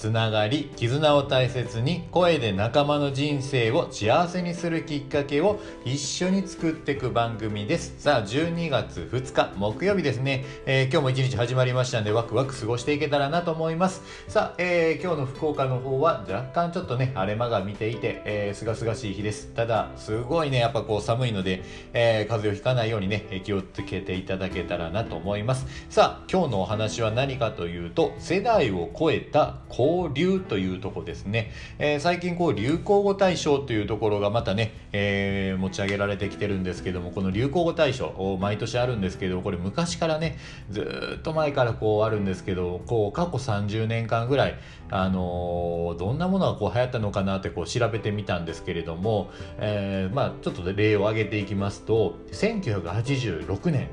つながり、絆を大切に声で仲間の人生を幸せにするきっかけを一緒に作っていく番組です。さあ、12月2日木曜日ですね。えー今日も一日始まりましたんでワクワク過ごしていけたらなと思います。さあ、えー今日の福岡の方は若干ちょっとね、晴れ間が見ていて、えー、すがすがしい日です。ただ、すごいね、やっぱこう寒いので、えー風邪をひかないようにね、気をつけていただけたらなと思います。さあ、今日のお話は何かというと、世代を超えた交流というとこですね。えー最近こう流行語大賞というところがまたね、えー持ち上げられてきてるんですけども、この流行語大賞、お毎年あるんですけど、これ昔からね、ずっと前からこうあるんですけど、こう過去30年間ぐらい、あのーどんなものがこう流行ったのかなってこう調べてみたんですけれども、えーまあちょっと例を挙げていきますと、1986年、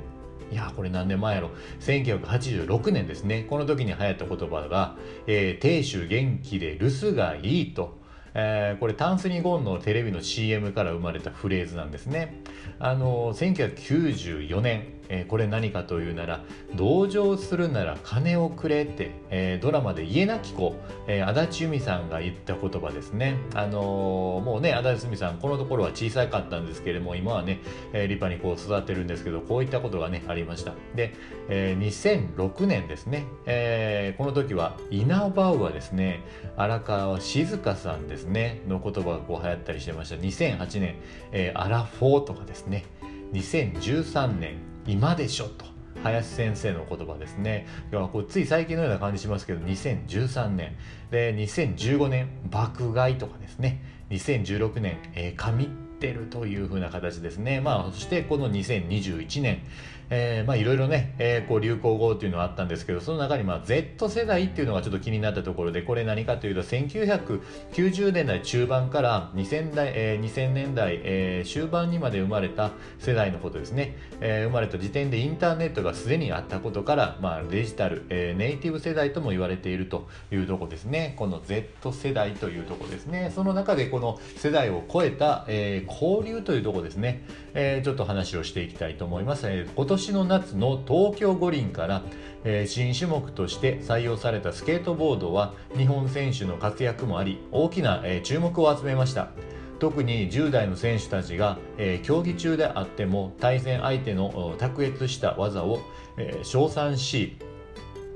いやこれ何年前やろ1986年ですねこの時に流行った言葉が「えー、亭主元気で留守がいい」と。えーこれタンスにゴンのテレビの CM から生まれたフレーズなんですね。あのー1994年、えーこれ何かというなら「同情するなら金をくれ」って、えードラマで「家なき子」えー足立由美さんが言った言葉ですね。あのーもうね足立由美さんこのところは小さかったんですけれども今はね、え立派にこう育ってるんですけどこういったことがねありました。で、えー2006年ですね、えこの時はイナバウアですね荒川静香さんですねの言葉がこう流行ったりしてました2008年、えアラフォーとかですね2013年今でしょと。林先生の言葉ですね。要はこうつい最近のような感じしますけど2013年。で2015年爆買いとかですね。2016年、えー、神ってるというふうな形ですね。まあそしてこの2021年。いろいろね、えーこう流行語っていうのはあったんですけどその中にまあ Z 世代っていうのがちょっと気になったところでこれ何かというと1990年代中盤から2000代、えー2000年代、えー終盤にまで生まれた世代のことですね、えー生まれた時点でインターネットがすでにあったことから、まあ、デジタル、えーネイティブ世代とも言われているというところですね。この Z 世代というところですね。その中でこの世代を超えた、えー交流というところですね、えーちょっと話をしていきたいと思います、えー今年の夏の東京五輪から、えー新種目として採用されたスケートボードは日本選手の活躍もあり大きな、えー注目を集めました。特に10代の選手たちが、えー競技中であっても対戦相手の卓越した技を、えー称賛し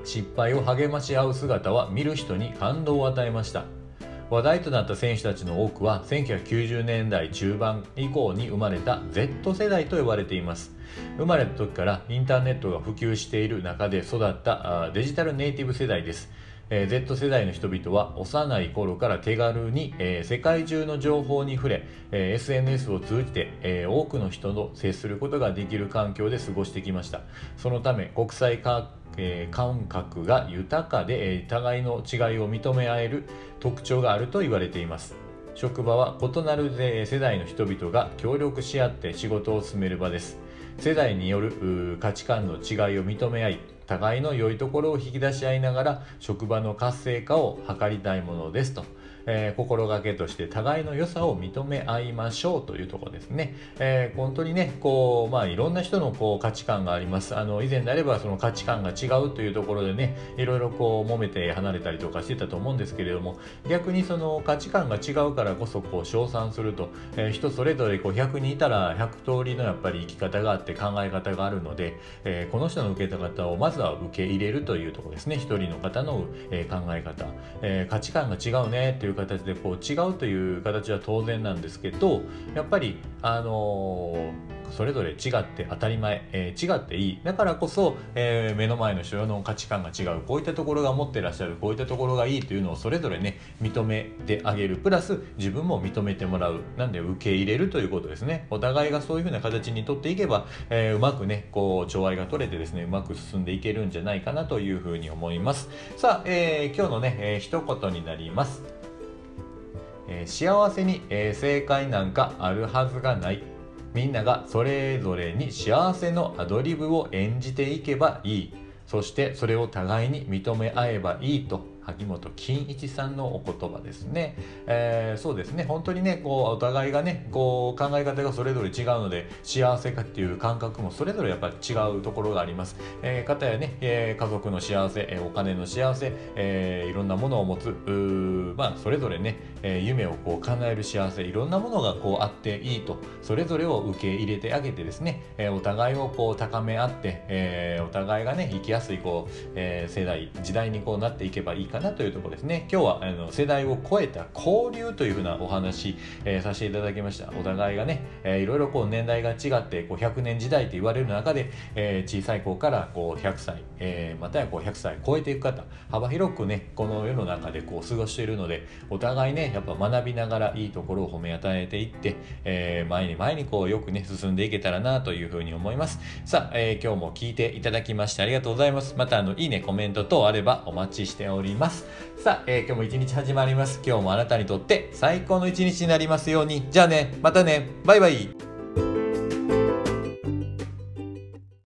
失敗を励まし合う姿は見る人に感動を与えました。話題となった選手たちの多くは1990年代中盤以降に生まれた Z 世代と呼ばれています。生まれた時からインターネットが普及している中で育ったデジタルネイティブ世代です。Z 世代の人々は幼い頃から手軽に、世界中の情報に触れ、SNS を通じて、多くの人と接することができる環境で過ごしてきました。そのため国際化え感覚が豊かで、えー互いの違いを認め合える特徴があると言われています。職場は異なる世代の人々が協力し合って仕事を進める場です。世代による価値観の違いを認め合い互いの良いところを引き出し合いながら職場の活性化を図りたいものですと、えー心がけとして互いの良さを認め合いましょうというところですね、えー本当にねこうまあいろんな人のこう価値観があります。あの以前であればその価値観が違うというところでねいろいろこう揉めて離れたりとかしてたと思うんですけれども逆にその価値観が違うからこそこう称賛すると、えー人それぞれこう100人いたら100通りのやっぱり生き方があって考え方があるので、えーこの人の受け方をまずは受け入れるというところですね。一人の方の、えー考え方、えー価値観が違うねっていう形でこう違うという形は当然なんですけどやっぱりあのーそれぞれ違って当たり前、えー違っていい。だからこそ、えー目の前の人の価値観が違う。こういったところが持ってらっしゃる。こういったところがいいというのをそれぞれね認めてあげる。プラス自分も認めてもらう。なんで受け入れるということですね。お互いがそういうふうな形にとっていけば、えーうまくねこう調和が取れてですねうまく進んでいけるんじゃないかなというふうに思います。さあ、えー今日のね、えー一言になりますえ幸せに、え正解なんかあるはずがない。みんながそれぞれに幸せのアドリブを演じていけばいい。そしてそれを互いに認め合えばいいと。萩本欽一さんのお言葉ですね、えー、そうですね。本当にねこうお互いがねこう考え方がそれぞれ違うので幸せかっていう感覚もそれぞれやっぱり違うところがあります、えー、方やね、えー、家族の幸せ、え、お金の幸せ、えー、いろんなものを持つまあそれぞれね、えー、夢をこう叶える幸せいろんなものがこうあっていいとそれぞれを受け入れてあげてですね、えー、お互いをこう高め合って、えー、お互いがね生きやすいこう、えー、世代時代にこうなっていけばいいかなというところですね。今日はあの世代を超えた交流というふうなお話、えー、させていただきました。お互いがね、えー、いろいろこう年代が違ってこう100年時代と言われる中で、えー、小さい子からこう100歳、えー、またはこう100歳超えていく方幅広くねこの世の中でこう過ごしているのでお互いねやっぱ学びながらいいところを褒め与えていって、えー、前に前にこうよくね進んでいけたらなというふうに思います。さあ、えー、今日も聞いていただきましてありがとうございます。またあのいいねコメント等あればお待ちしております。ます。さあ、えー、今日も一日始まります。今日もあなたにとって最高の一日になりますように。じゃあねまたね。バイバイ。